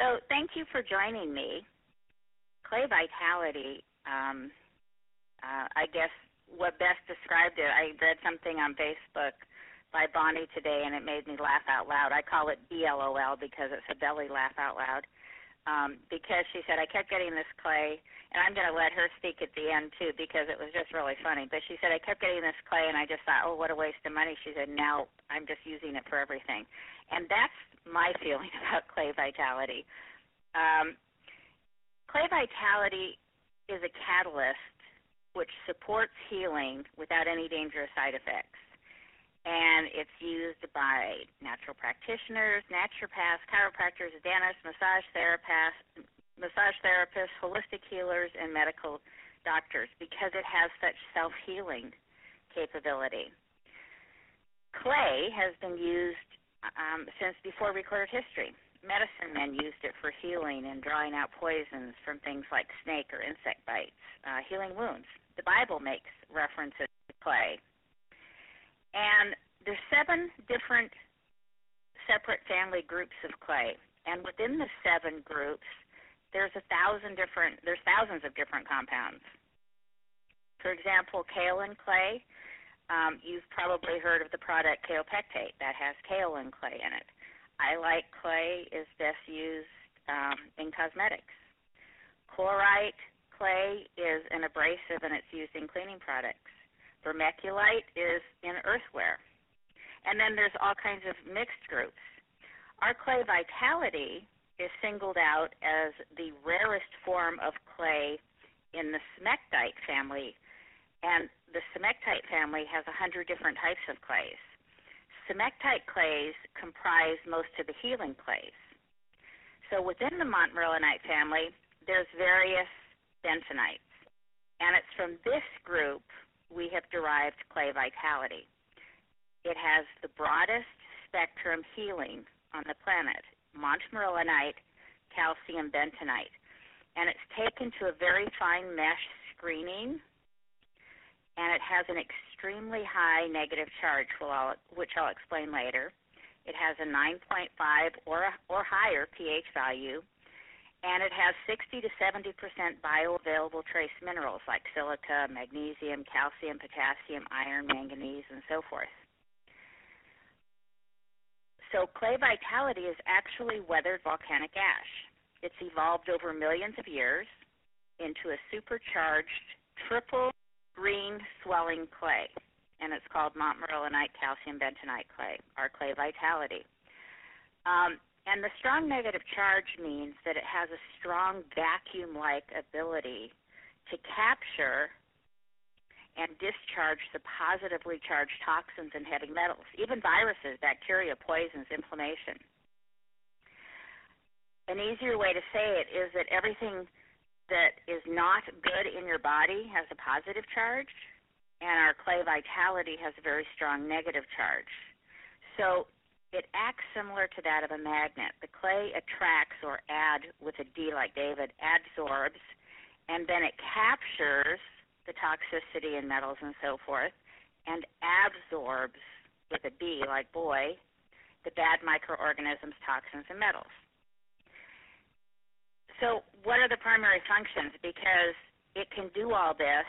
So, thank you for joining me. Clay Vitality, um, uh, I guess what best described it, I read something on Facebook by Bonnie today and it made me laugh out loud. I call it BLOL because it's a belly laugh out loud. Um, because she said, I kept getting this clay, and I'm going to let her speak at the end too because it was just really funny. But she said, I kept getting this clay, and I just thought, oh, what a waste of money. She said, now I'm just using it for everything. And that's my feeling about clay vitality. Um, clay vitality is a catalyst which supports healing without any dangerous side effects. And it's used by natural practitioners, naturopaths, chiropractors, dentists, massage therapists, massage therapists, holistic healers, and medical doctors because it has such self-healing capability. Clay has been used um, since before recorded history medicine men used it for healing and drawing out poisons from things like snake or insect bites, uh, healing wounds. The Bible makes references to clay. And there's seven different separate family groups of clay. And within the seven groups, there's a thousand different there's thousands of different compounds. For example, kaolin clay, um, you've probably heard of the product kaopectate that has kaolin clay in it. Illite clay is best used um, in cosmetics. Chlorite clay is an abrasive and it's used in cleaning products. Vermiculite is in earthware. And then there's all kinds of mixed groups. Our clay vitality is singled out as the rarest form of clay in the smectite family. And the smectite family has a hundred different types of clays smectite clays comprise most of the healing clays. So within the montmorillonite family, there's various bentonites. And it's from this group we have derived clay vitality. It has the broadest spectrum healing on the planet, montmorillonite, calcium bentonite. And it's taken to a very fine mesh screening, and it has an extremely high negative charge, which I'll explain later. It has a 9.5 or, or higher pH value, and it has 60 to 70 percent bioavailable trace minerals like silica, magnesium, calcium, potassium, iron, manganese, and so forth. So clay vitality is actually weathered volcanic ash. It's evolved over millions of years into a supercharged triple green swelling clay, and it's called montmorillonite calcium bentonite clay, or clay vitality. Um, and the strong negative charge means that it has a strong vacuum-like ability to capture and discharge the positively charged toxins and heavy metals, even viruses, bacteria, poisons, inflammation. An easier way to say it is that everything that is not good in your body has a positive charge, and our clay vitality has a very strong negative charge. So it acts similar to that of a magnet. The clay attracts or add with a D like David, adsorbs, and then it captures the toxicity in metals and so forth, and absorbs with a B like boy, the bad microorganisms, toxins, and metals. So, what are the primary functions? Because it can do all this,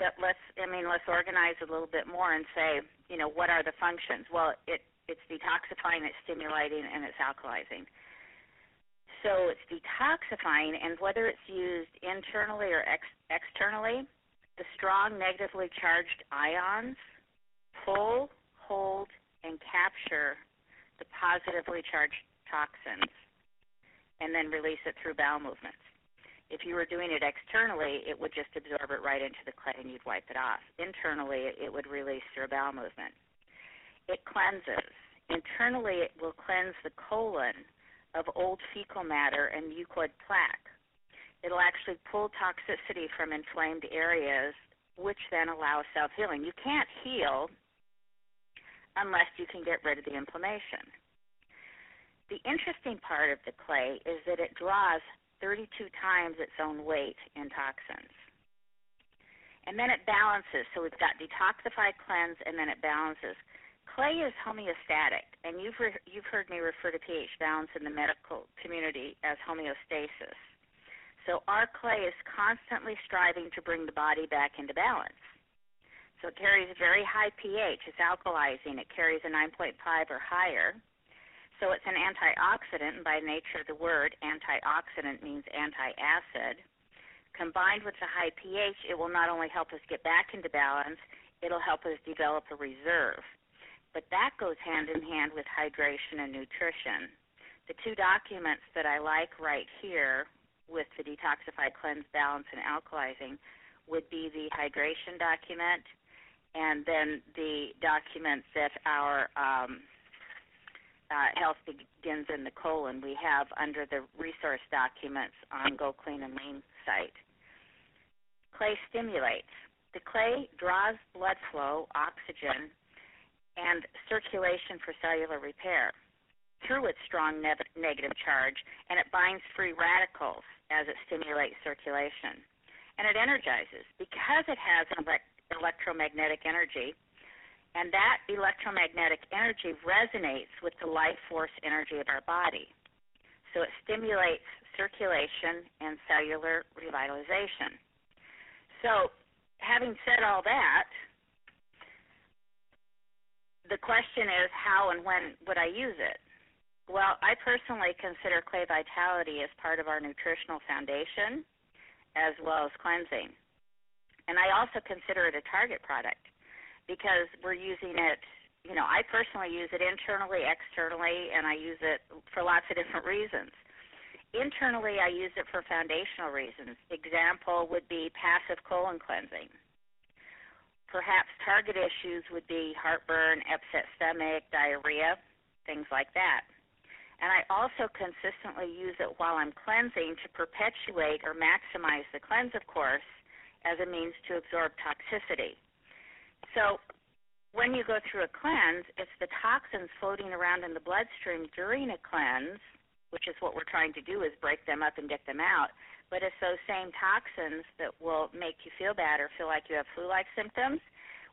but let's I mean let's organize a little bit more and say, you know, what are the functions? Well, it it's detoxifying, it's stimulating, and it's alkalizing. So it's detoxifying, and whether it's used internally or ex- externally, the strong negatively charged ions pull, hold, and capture the positively charged toxins and then release it through bowel movements. If you were doing it externally, it would just absorb it right into the clay and you'd wipe it off. Internally, it would release through a bowel movement. It cleanses. Internally, it will cleanse the colon of old fecal matter and mucoid plaque. It'll actually pull toxicity from inflamed areas, which then allows self healing. You can't heal unless you can get rid of the inflammation. The interesting part of the clay is that it draws 32 times its own weight in toxins. And then it balances. So we've got detoxify, cleanse, and then it balances. clay is homeostatic, and you've re- you've heard me refer to pH balance in the medical community as homeostasis. So our clay is constantly striving to bring the body back into balance. So it carries a very high pH. It's alkalizing. It carries a 9.5 or higher. So it's an antioxidant, and by nature the word, antioxidant means anti-acid. Combined with the high pH, it will not only help us get back into balance, it'll help us develop a reserve. But that goes hand in hand with hydration and nutrition. The two documents that I like right here with the detoxify, cleanse, balance, and alkalizing would be the hydration document and then the document that our um, uh, health begins in the colon we have under the resource documents on Go Clean and Lean site. Clay stimulates. The clay draws blood flow, oxygen, and circulation for cellular repair through its strong ne- negative charge, and it binds free radicals as it stimulates circulation. And it energizes. Because it has an electromagnetic energy, and that electromagnetic energy resonates with the life force energy of our body. So it stimulates circulation and cellular revitalization. So, having said all that, the question is how and when would I use it? Well, I personally consider Clay Vitality as part of our nutritional foundation as well as cleansing. And I also consider it a target product because we're using it, you know, I personally use it internally, externally, and I use it for lots of different reasons. Internally, I use it for foundational reasons. Example would be passive colon cleansing. Perhaps target issues would be heartburn, upset stomach, diarrhea, things like that. And I also consistently use it while I'm cleansing to perpetuate or maximize the cleanse, of course, as a means to absorb toxicity. So when you go through a cleanse, it's the toxins floating around in the bloodstream during a cleanse, which is what we're trying to do is break them up and get them out. But it's those same toxins that will make you feel bad or feel like you have flu-like symptoms.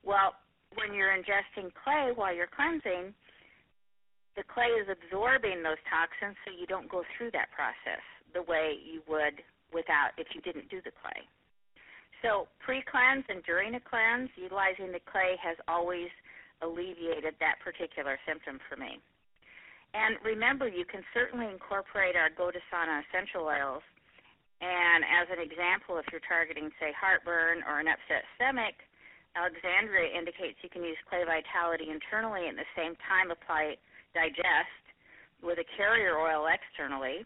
Well, when you're ingesting clay while you're cleansing, the clay is absorbing those toxins so you don't go through that process the way you would without if you didn't do the clay. So pre-cleanse and during a cleanse, utilizing the clay has always alleviated that particular symptom for me. And remember, you can certainly incorporate our goDésana essential oils. And as an example, if you're targeting, say, heartburn or an upset stomach, Alexandria indicates you can use clay vitality internally and at the same time apply digest with a carrier oil externally,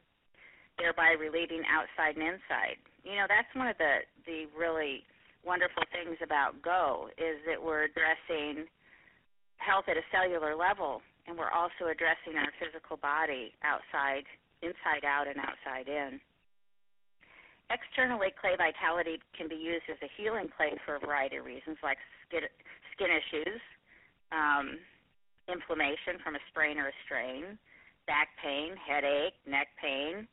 thereby relieving outside and inside. You know, that's one of the the really wonderful things about Go is that we're addressing health at a cellular level and we're also addressing our physical body outside, inside out and outside in. Externally, clay vitality can be used as a healing clay for a variety of reasons, like skin, skin issues, um, inflammation from a sprain or a strain, back pain, headache, neck pain.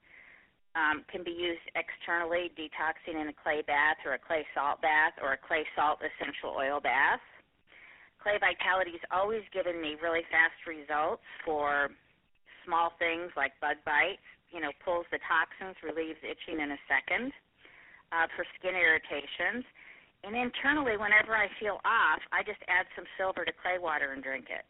Um, can be used externally, detoxing in a clay bath or a clay salt bath or a clay salt essential oil bath. Clay Vitality has always given me really fast results for small things like bug bites. You know, pulls the toxins, relieves itching in a second. Uh, for skin irritations. And internally, whenever I feel off, I just add some silver to clay water and drink it.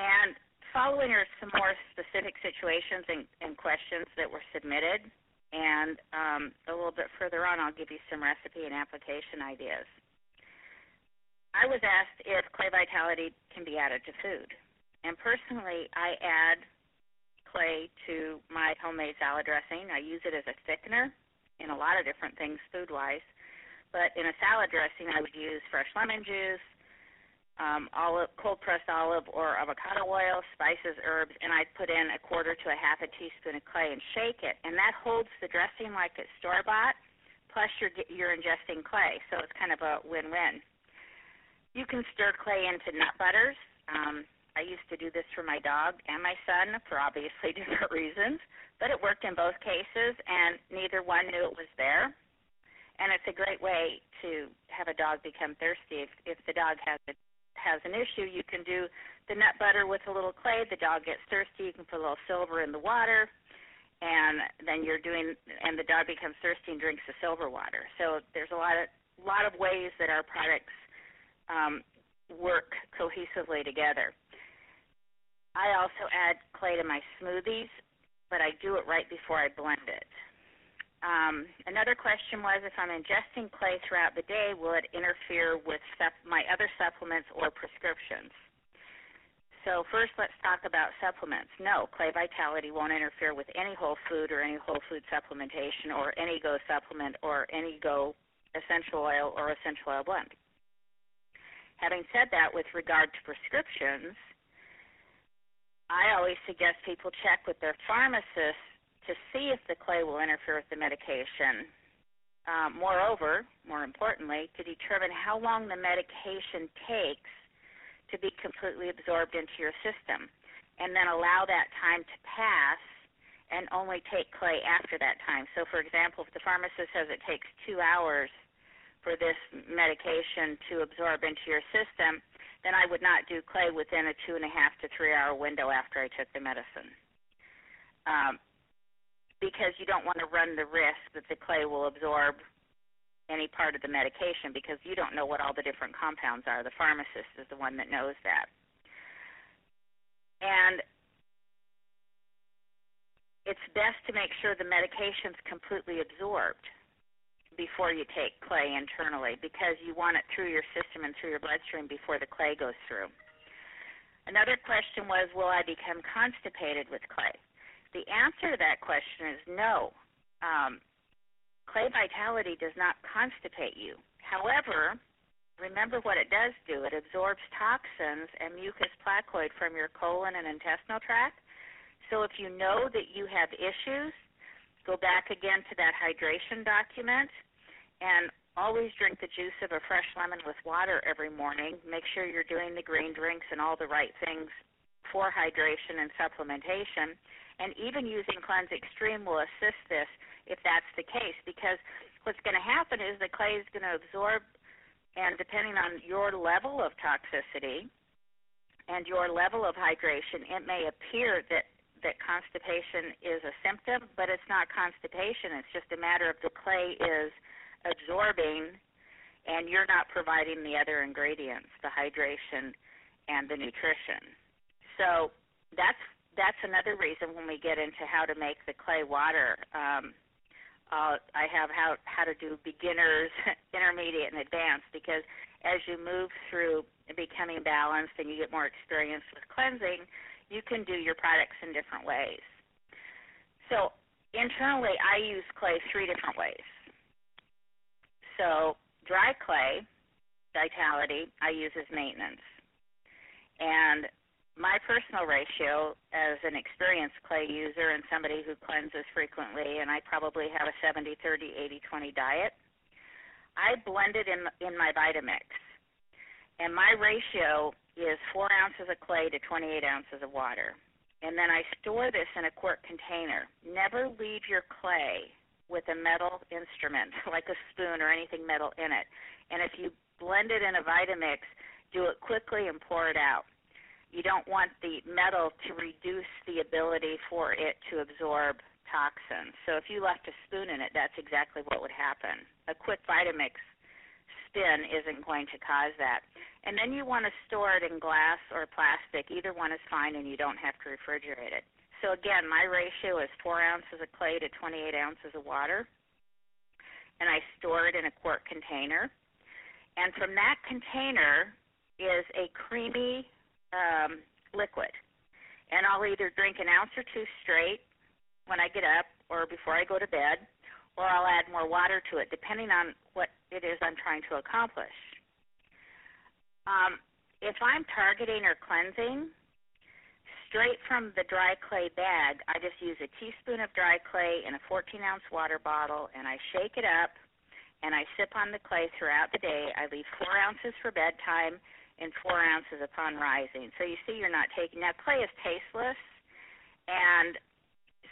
And following are some more specific situations and, and questions that were submitted. And um, a little bit further on, I'll give you some recipe and application ideas. I was asked if clay vitality can be added to food. And personally, I add clay to my homemade salad dressing. I use it as a thickener in a lot of different things food wise. But in a salad dressing, I would use fresh lemon juice, um, olive, cold pressed olive or avocado oil, spices, herbs, and I'd put in a quarter to a half a teaspoon of clay and shake it, and that holds the dressing like it's store bought. Plus, you're you're ingesting clay, so it's kind of a win-win. You can stir clay into nut butters. Um, I used to do this for my dog and my son for obviously different reasons, but it worked in both cases, and neither one knew it was there. And it's a great way to have a dog become thirsty if, if the dog has a has an issue, you can do the nut butter with a little clay. The dog gets thirsty, you can put a little silver in the water, and then you're doing, and the dog becomes thirsty and drinks the silver water. So there's a lot of lot of ways that our products um, work cohesively together. I also add clay to my smoothies, but I do it right before I blend it. Um, another question was if I'm ingesting clay throughout the day, will it interfere with my other supplements or prescriptions? So first, let's talk about supplements. No, Clay Vitality won't interfere with any whole food or any whole food supplementation or any Go supplement or any Go essential oil or essential oil blend. Having said that, with regard to prescriptions, I always suggest people check with their pharmacist to see if the clay will interfere with the medication. Um, moreover, more importantly, to determine how long the medication takes to be completely absorbed into your system, and then allow that time to pass and only take clay after that time. So, for example, if the pharmacist says it takes two hours for this medication to absorb into your system, then I would not do clay within a two and a half to three hour window after I took the medicine. Um, because you don't want to run the risk that the clay will absorb any part of the medication because you don't know what all the different compounds are. The pharmacist is the one that knows that. And it's best to make sure the medication's completely absorbed before you take clay internally because you want it through your system and through your bloodstream before the clay goes through. Another question was, will I become constipated with clay? The answer to that question is no. Um, clay vitality does not constipate you. However, remember what it does do. It absorbs toxins and mucus placoid from your colon and intestinal tract. So if you know that you have issues, go back again to that hydration document and always drink the juice of a fresh lemon with water every morning. Make sure you're doing the green drinks and all the right things for hydration and supplementation and even using Cleanse Extreme will assist this if that's the case because what's going to happen is the clay is going to absorb and depending on your level of toxicity and your level of hydration it may appear that that constipation is a symptom but it's not constipation. It's just a matter of the clay is absorbing and you're not providing the other ingredients the hydration and the nutrition so that's that's another reason when we get into how to make the clay water. Um, uh, I have how how to do beginners, intermediate, and advanced because as you move through becoming balanced and you get more experience with cleansing, you can do your products in different ways. So internally, I use clay three different ways. So dry clay, vitality, I use as maintenance, and my personal ratio as an experienced clay user and somebody who cleanses frequently, and I probably have a 70 30 80 20 diet, I blend it in, in my Vitamix. And my ratio is 4 ounces of clay to 28 ounces of water. And then I store this in a quart container. Never leave your clay with a metal instrument, like a spoon or anything metal in it. And if you blend it in a Vitamix, do it quickly and pour it out you don't want the metal to reduce the ability for it to absorb toxins. So if you left a spoon in it, that's exactly what would happen. A quick Vitamix spin isn't going to cause that. And then you want to store it in glass or plastic. Either one is fine, and you don't have to refrigerate it. So again, my ratio is four ounces of clay to 28 ounces of water, and I store it in a quart container. And from that container is a creamy um, liquid. And I'll either drink an ounce or two straight when I get up or before I go to bed, or I'll add more water to it, depending on what it is I'm trying to accomplish. Um, if I'm targeting or cleansing, straight from the dry clay bag, I just use a teaspoon of dry clay in a 14 ounce water bottle and I shake it up and I sip on the clay throughout the day. I leave four ounces for bedtime and four ounces upon rising. So you see, you're not taking now. Clay is tasteless, and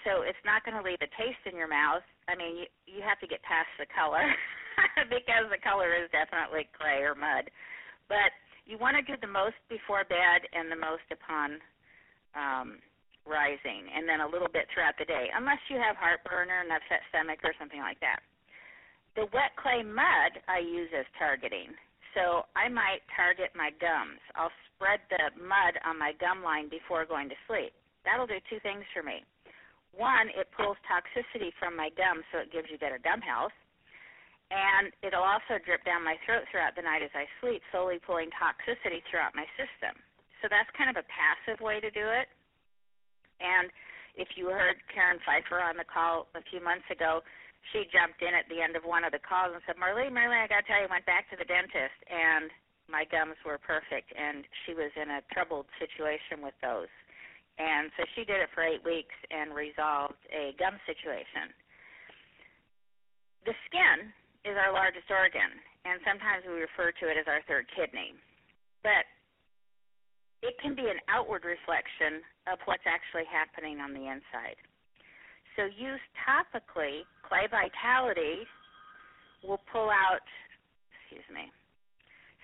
so it's not going to leave a taste in your mouth. I mean, you you have to get past the color because the color is definitely clay or mud, but you want to do the most before bed and the most upon um, rising, and then a little bit throughout the day, unless you have heartburn or an upset stomach or something like that. The wet clay mud I use as targeting. So I might target my gums. I'll spread the mud on my gum line before going to sleep. That'll do two things for me. One, it pulls toxicity from my gums, so it gives you better gum health. And it'll also drip down my throat throughout the night as I sleep, slowly pulling toxicity throughout my system. So that's kind of a passive way to do it. And if you heard Karen Pfeiffer on the call a few months ago, she jumped in at the end of one of the calls and said, Maraline, Maraline, I got to tell you, I went back to the dentist and my gums were perfect. And she was in a troubled situation with those. And so she did it for eight weeks and resolved a gum situation. The skin is our largest organ, and sometimes we refer to it as our third kidney. But it can be an outward reflection of what's actually happening on the inside. So used topically, clay vitality will pull out, excuse me.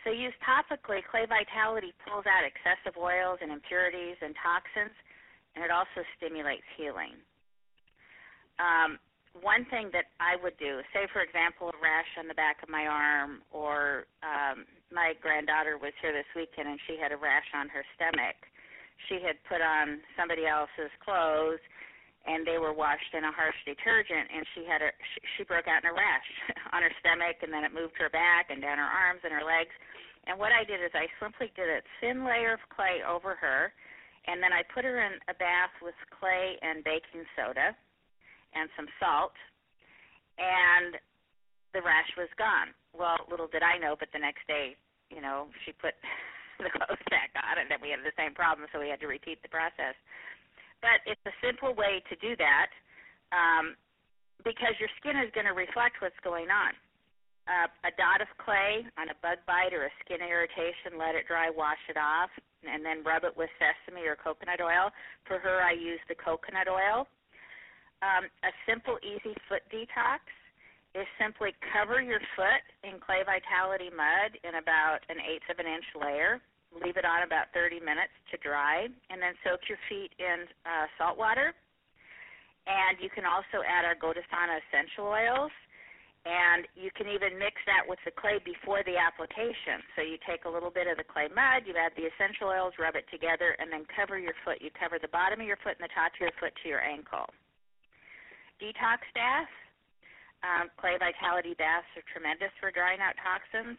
So used topically, clay vitality pulls out excessive oils and impurities and toxins, and it also stimulates healing. Um, one thing that I would do, say for example, a rash on the back of my arm, or um, my granddaughter was here this weekend and she had a rash on her stomach. She had put on somebody else's clothes and they were washed in a harsh detergent and she had a she, broke out in a rash on her stomach and then it moved her back and down her arms and her legs and what I did is I simply did a thin layer of clay over her and then I put her in a bath with clay and baking soda and some salt and the rash was gone. Well, little did I know but the next day, you know, she put the clothes back on and then we had the same problem so we had to repeat the process. But it's a simple way to do that um, because your skin is going to reflect what's going on. Uh, a dot of clay on a bug bite or a skin irritation, let it dry, wash it off, and then rub it with sesame or coconut oil. For her, I use the coconut oil. Um, a simple, easy foot detox is simply cover your foot in Clay Vitality mud in about an eighth of an inch layer leave it on about 30 minutes to dry, and then soak your feet in uh, salt water. And you can also add our goDésana essential oils, and you can even mix that with the clay before the application. So you take a little bit of the clay mud, you add the essential oils, rub it together, and then cover your foot. You cover the bottom of your foot and the top of your foot to your ankle. Detox baths. Um, clay vitality baths are tremendous for drying out toxins,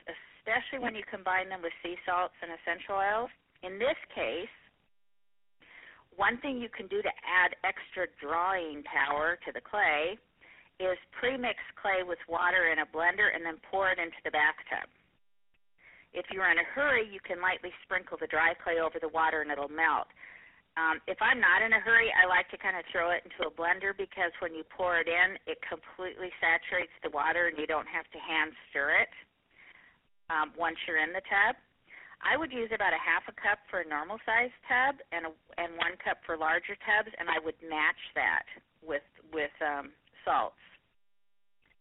especially when you combine them with sea salts and essential oils. In this case, one thing you can do to add extra drawing power to the clay is pre-mix clay with water in a blender and then pour it into the bathtub. If you're in a hurry, you can lightly sprinkle the dry clay over the water and it'll melt. Um, if I'm not in a hurry, I like to kind of throw it into a blender because when you pour it in, it completely saturates the water and you don't have to hand stir it um, once you're in the tub. I would use about a half a cup for a normal sized tub and a, and one cup for larger tubs, and I would match that with with um, salts.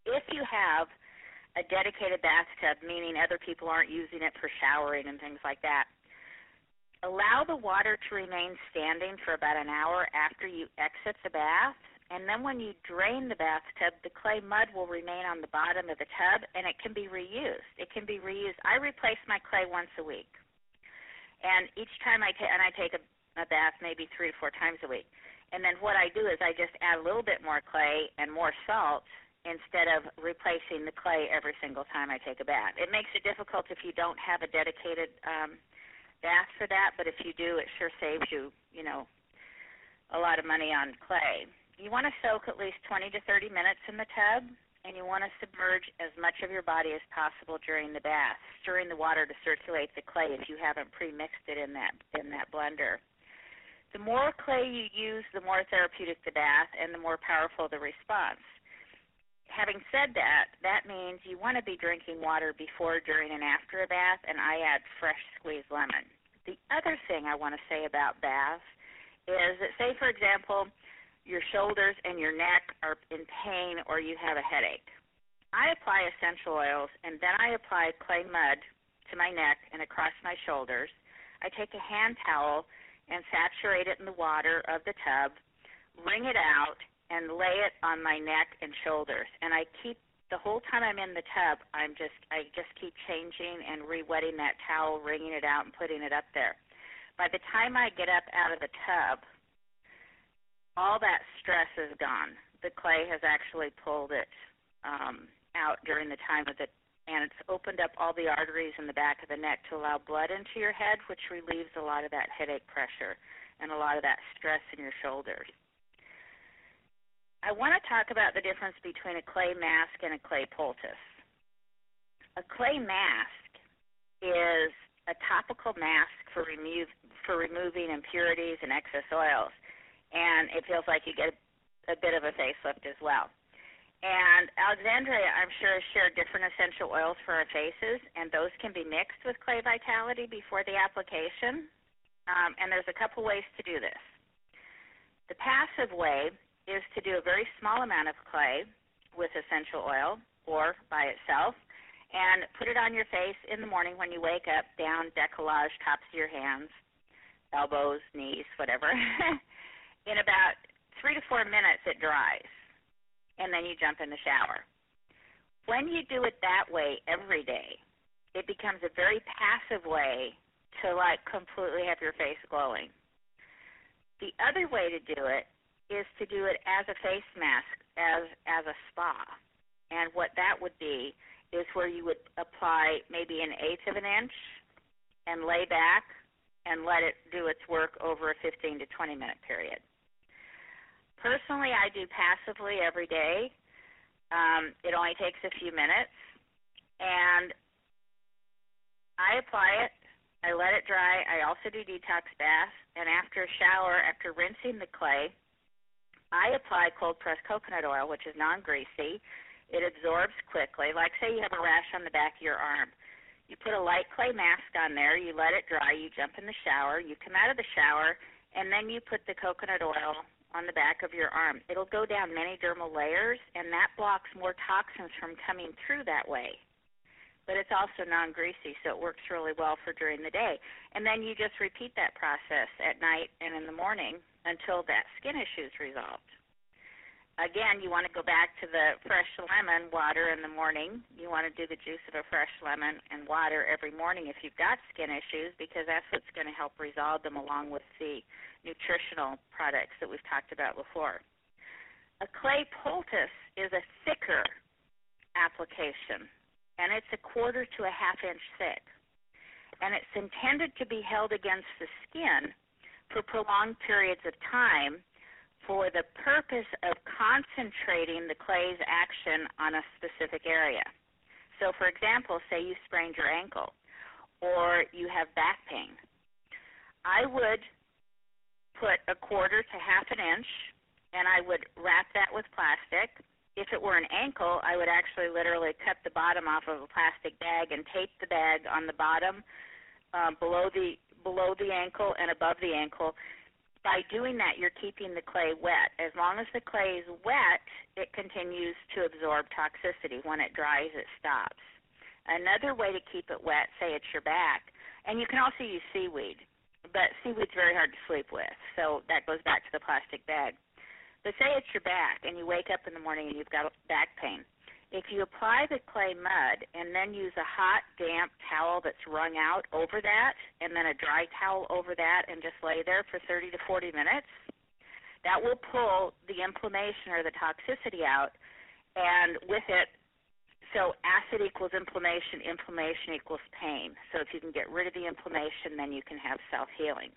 If you have a dedicated bathtub, meaning other people aren't using it for showering and things like that, allow the water to remain standing for about an hour after you exit the bath and then when you drain the bathtub, the clay mud will remain on the bottom of the tub and it can be reused. It can be reused. I replace my clay once a week. And each time I take and I take a, a bath maybe 3 to 4 times a week. And then what I do is I just add a little bit more clay and more salt instead of replacing the clay every single time I take a bath. It makes it difficult if you don't have a dedicated um bath for that, but if you do, it sure saves you, you know, a lot of money on clay you want to soak at least 20 to 30 minutes in the tub, and you want to submerge as much of your body as possible during the bath, stirring the water to circulate the clay if you haven't pre-mixed it in that in that blender. The more clay you use, the more therapeutic the bath, and the more powerful the response. Having said that, that means you want to be drinking water before, during, and after a bath, and I add fresh squeezed lemon. The other thing I want to say about baths is that, say, for example, your shoulders and your neck are in pain or you have a headache. I apply essential oils and then I apply clay mud to my neck and across my shoulders. I take a hand towel and saturate it in the water of the tub, wring it out, and lay it on my neck and shoulders. And I keep the whole time I'm in the tub, I'm just I just keep changing and re-wetting that towel, wringing it out, and putting it up there. By the time I get up out of the tub, all that stress is gone. The clay has actually pulled it um, out during the time of the and it's opened up all the arteries in the back of the neck to allow blood into your head, which relieves a lot of that headache pressure and a lot of that stress in your shoulders. I want to talk about the difference between a clay mask and a clay poultice. A clay mask is a topical mask for remove for removing impurities and excess oils, and it feels like you get a, bit of a facelift as well. And Alexandria, I'm sure, shared different essential oils for our faces, and those can be mixed with Clay Vitality before the application. Um, and there's a couple ways to do this. The passive way is to do a very small amount of clay with essential oil or by itself and put it on your face in the morning when you wake up, down, decollage, tops of your hands, elbows, knees, whatever. in about three to four minutes, it dries and then you jump in the shower. When you do it that way every day, it becomes a very passive way to like completely have your face glowing. The other way to do it is to do it as a face mask, as as a spa. And what that would be is where you would apply maybe an eighth of an inch and lay back and let it do its work over a 15 to 20 minute period. Personally, I do passively every day. Um, it only takes a few minutes, and I apply it. I let it dry. I also do detox baths, and after a shower, after rinsing the clay, I apply cold pressed coconut oil, which is non-greasy. It absorbs quickly. Like say you have a rash on the back of your arm. You put a light clay mask on there, you let it dry, you jump in the shower, you come out of the shower, and then you put the coconut oil on the back of your arm. It'll go down many dermal layers, and that blocks more toxins from coming through that way. But it's also non greasy, so it works really well for during the day. And then you just repeat that process at night and in the morning until that skin issue is resolved. Again, you want to go back to the fresh lemon water in the morning. You want to do the juice of a fresh lemon and water every morning if you've got skin issues because that's what's going to help resolve them along with the nutritional products that we've talked about before. A clay poultice is a thicker application, and it's a quarter to a half inch thick. And it's intended to be held against the skin for prolonged periods of time for the purpose of concentrating the clay's action on a specific area. So, for example, say you sprained your ankle or you have back pain. I would put a quarter to half an inch, and I would wrap that with plastic. If it were an ankle, I would actually literally cut the bottom off of a plastic bag and tape the bag on the bottom uh, below the below the ankle and above the ankle. By doing that, you're keeping the clay wet. As long as the clay is wet, it continues to absorb toxicity. When it dries, it stops. Another way to keep it wet, say it's your back, and you can also use seaweed but seaweed's very hard to sleep with, so that goes back to the plastic bag. But say it's your back, and you wake up in the morning and you've got back pain. If you apply the clay mud and then use a hot, damp towel that's wrung out over that, and then a dry towel over that, and just lay there for 30 to 40 minutes, that will pull the inflammation or the toxicity out, and with it, so acid equals inflammation, inflammation equals pain. So if you can get rid of the inflammation, then you can have self-healing.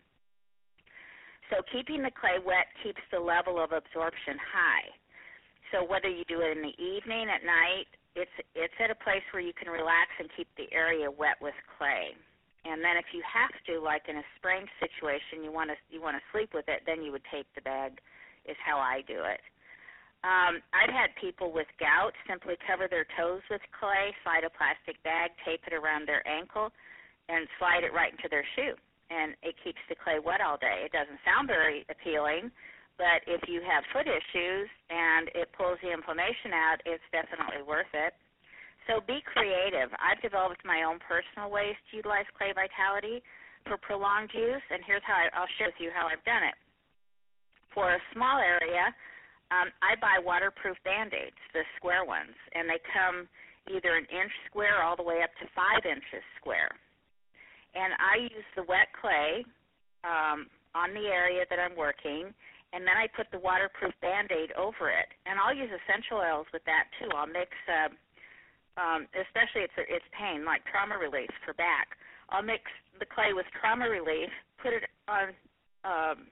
So keeping the clay wet keeps the level of absorption high. So whether you do it in the evening, at night, it's it's at a place where you can relax and keep the area wet with clay. And then if you have to, like in a sprain situation, you want to you want to sleep with it, then you would tape the bag. Is how I do it. Um, I've had people with gout simply cover their toes with clay, slide a plastic bag, tape it around their ankle, and slide it right into their shoe. And it keeps the clay wet all day. It doesn't sound very appealing, but if you have foot issues and it pulls the inflammation out, it's definitely worth it. So be creative. I've developed my own personal ways to utilize clay vitality for prolonged use, and here's how I, I'll share with you how I've done it. For a small area, um, I buy waterproof band-aids, the square ones, and they come either an inch square all the way up to five inches square. And I use the wet clay um, on the area that I'm working, and then I put the waterproof band-aid over it. And I'll use essential oils with that too. I'll mix uh, um, especially it's it's pain, like trauma relief for back. I'll mix the clay with trauma relief, put it on um,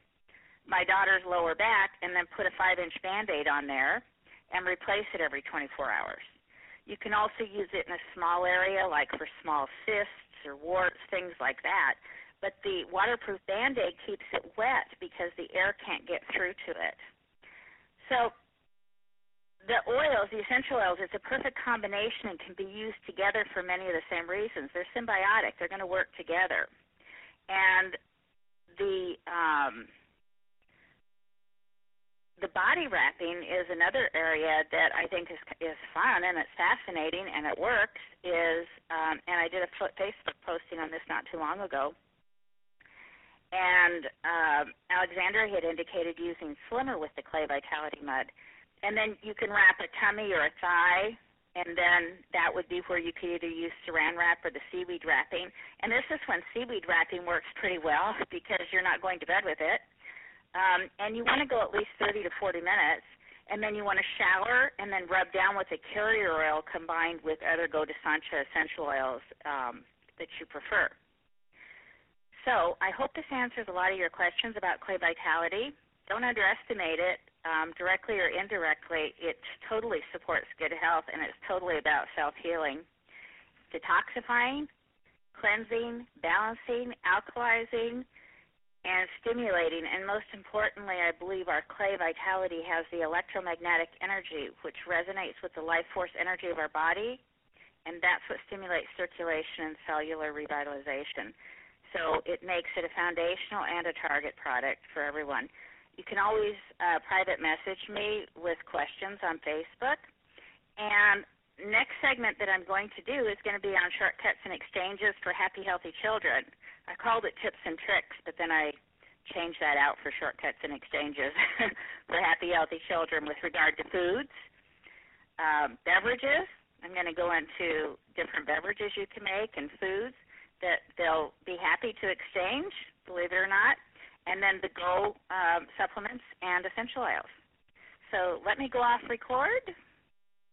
my daughter's lower back, and then put a five-inch Band-Aid on there, and replace it every 24 hours. You can also use it in a small area, like for small cysts or warts, things like that. But the waterproof Band-Aid keeps it wet because the air can't get through to it. So the oils, the essential oils, it's a perfect combination and can be used together for many of the same reasons. They're symbiotic. They're going to work together. And the um, the body wrapping is another area that I think is is fun and it's fascinating and it works. Is um, and I did a Facebook posting on this not too long ago. And um, Alexandra had indicated using Slimmer with the clay vitality mud and then you can wrap a tummy or a thigh, and then that would be where you could either use saran wrap or the seaweed wrapping. And this is when seaweed wrapping works pretty well because you're not going to bed with it. Um, and you want to go at least 30 to 40 minutes, and then you want to shower and then rub down with a carrier oil combined with other goDésana essential oils um, that you prefer. So I hope this answers a lot of your questions about clay vitality. Don't underestimate it um, directly or indirectly, it totally supports good health and it's totally about self healing. Detoxifying, cleansing, balancing, alkalizing, and stimulating. And most importantly, I believe our clay vitality has the electromagnetic energy, which resonates with the life force energy of our body, and that's what stimulates circulation and cellular revitalization. So it makes it a foundational and a target product for everyone. You can always uh, private message me with questions on Facebook. And next segment that I'm going to do is going to be on shortcuts and exchanges for happy, healthy children. I called it tips and tricks, but then I changed that out for shortcuts and exchanges for happy, healthy children with regard to foods, um, beverages. I'm going to go into different beverages you can make and foods that they'll be happy to exchange, believe it or not and then the Go um, supplements and essential oils. So let me go off record.